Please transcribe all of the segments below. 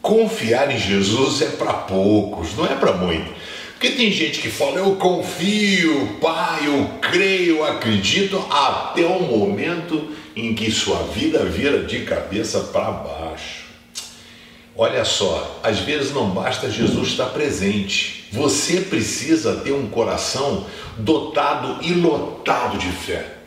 confiar em Jesus é para poucos, não é para muito. Porque tem gente que fala, eu confio, pai, eu creio, acredito, até o momento em que sua vida vira de cabeça para baixo. Olha só, às vezes não basta Jesus estar presente, você precisa ter um coração dotado e lotado de fé.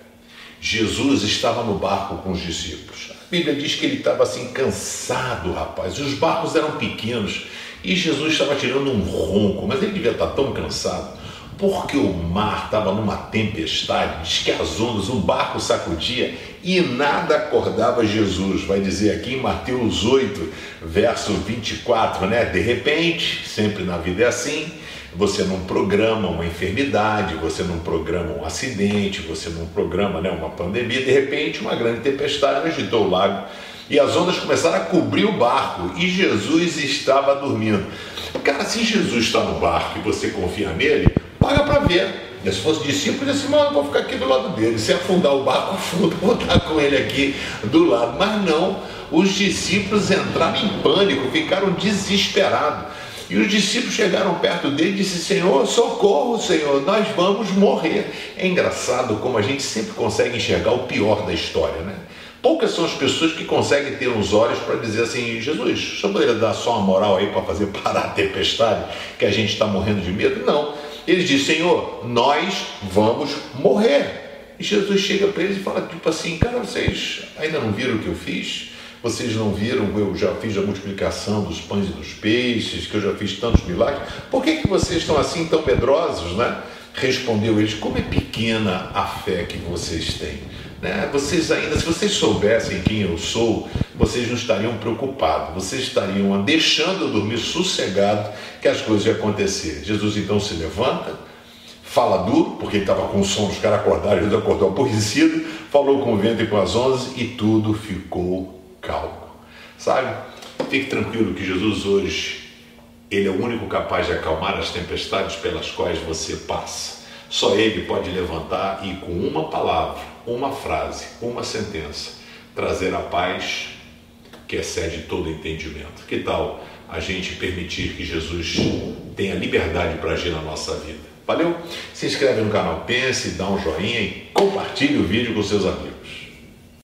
Jesus estava no barco com os discípulos. A Bíblia diz que ele estava assim cansado, rapaz. Os barcos eram pequenos e Jesus estava tirando um ronco, mas ele devia estar tão cansado porque o mar estava numa tempestade, diz que as ondas, o barco sacudia e nada acordava Jesus. Vai dizer aqui em Mateus 8, verso 24, né? De repente, sempre na vida é assim, você não programa uma enfermidade, você não programa um acidente, você não programa né, uma pandemia, de repente uma grande tempestade agitou o lago e as ondas começaram a cobrir o barco e Jesus estava dormindo. Cara, se Jesus está no barco e você confia nele, paga para ver. E se fosse discípulo, disse assim, vou ficar aqui do lado dele. Se afundar o barco, afunda, vou estar com ele aqui do lado. Mas não, os discípulos entraram em pânico, ficaram desesperados. E os discípulos chegaram perto dele e disseram: Senhor, socorro, Senhor, nós vamos morrer. É engraçado como a gente sempre consegue enxergar o pior da história, né? Poucas são as pessoas que conseguem ter uns olhos para dizer assim: Jesus, senhor poderia dar só uma moral aí para fazer parar a tempestade, que a gente está morrendo de medo? Não. Eles dizem: Senhor, nós vamos morrer. E Jesus chega para eles e fala: tipo assim, cara, vocês ainda não viram o que eu fiz? Vocês não viram, eu já fiz a multiplicação dos pães e dos peixes, que eu já fiz tantos milagres. Por que, que vocês estão assim tão medrosos, né? Respondeu eles: Como é pequena a fé que vocês têm. Né? Vocês ainda, se vocês soubessem quem eu sou, vocês não estariam preocupados, vocês estariam deixando eu dormir sossegado que as coisas iam acontecer. Jesus então se levanta, fala duro, porque ele estava com sono, os caras acordaram, Jesus acordou aborrecido, falou com o vento e com as ondas e tudo ficou calmo. Sabe? Fique tranquilo que Jesus hoje, ele é o único capaz de acalmar as tempestades pelas quais você passa. Só ele pode levantar e com uma palavra uma frase, uma sentença, trazer a paz que excede todo entendimento. Que tal a gente permitir que Jesus tenha liberdade para agir na nossa vida? Valeu? Se inscreve no canal Pense, dá um joinha e compartilhe o vídeo com seus amigos.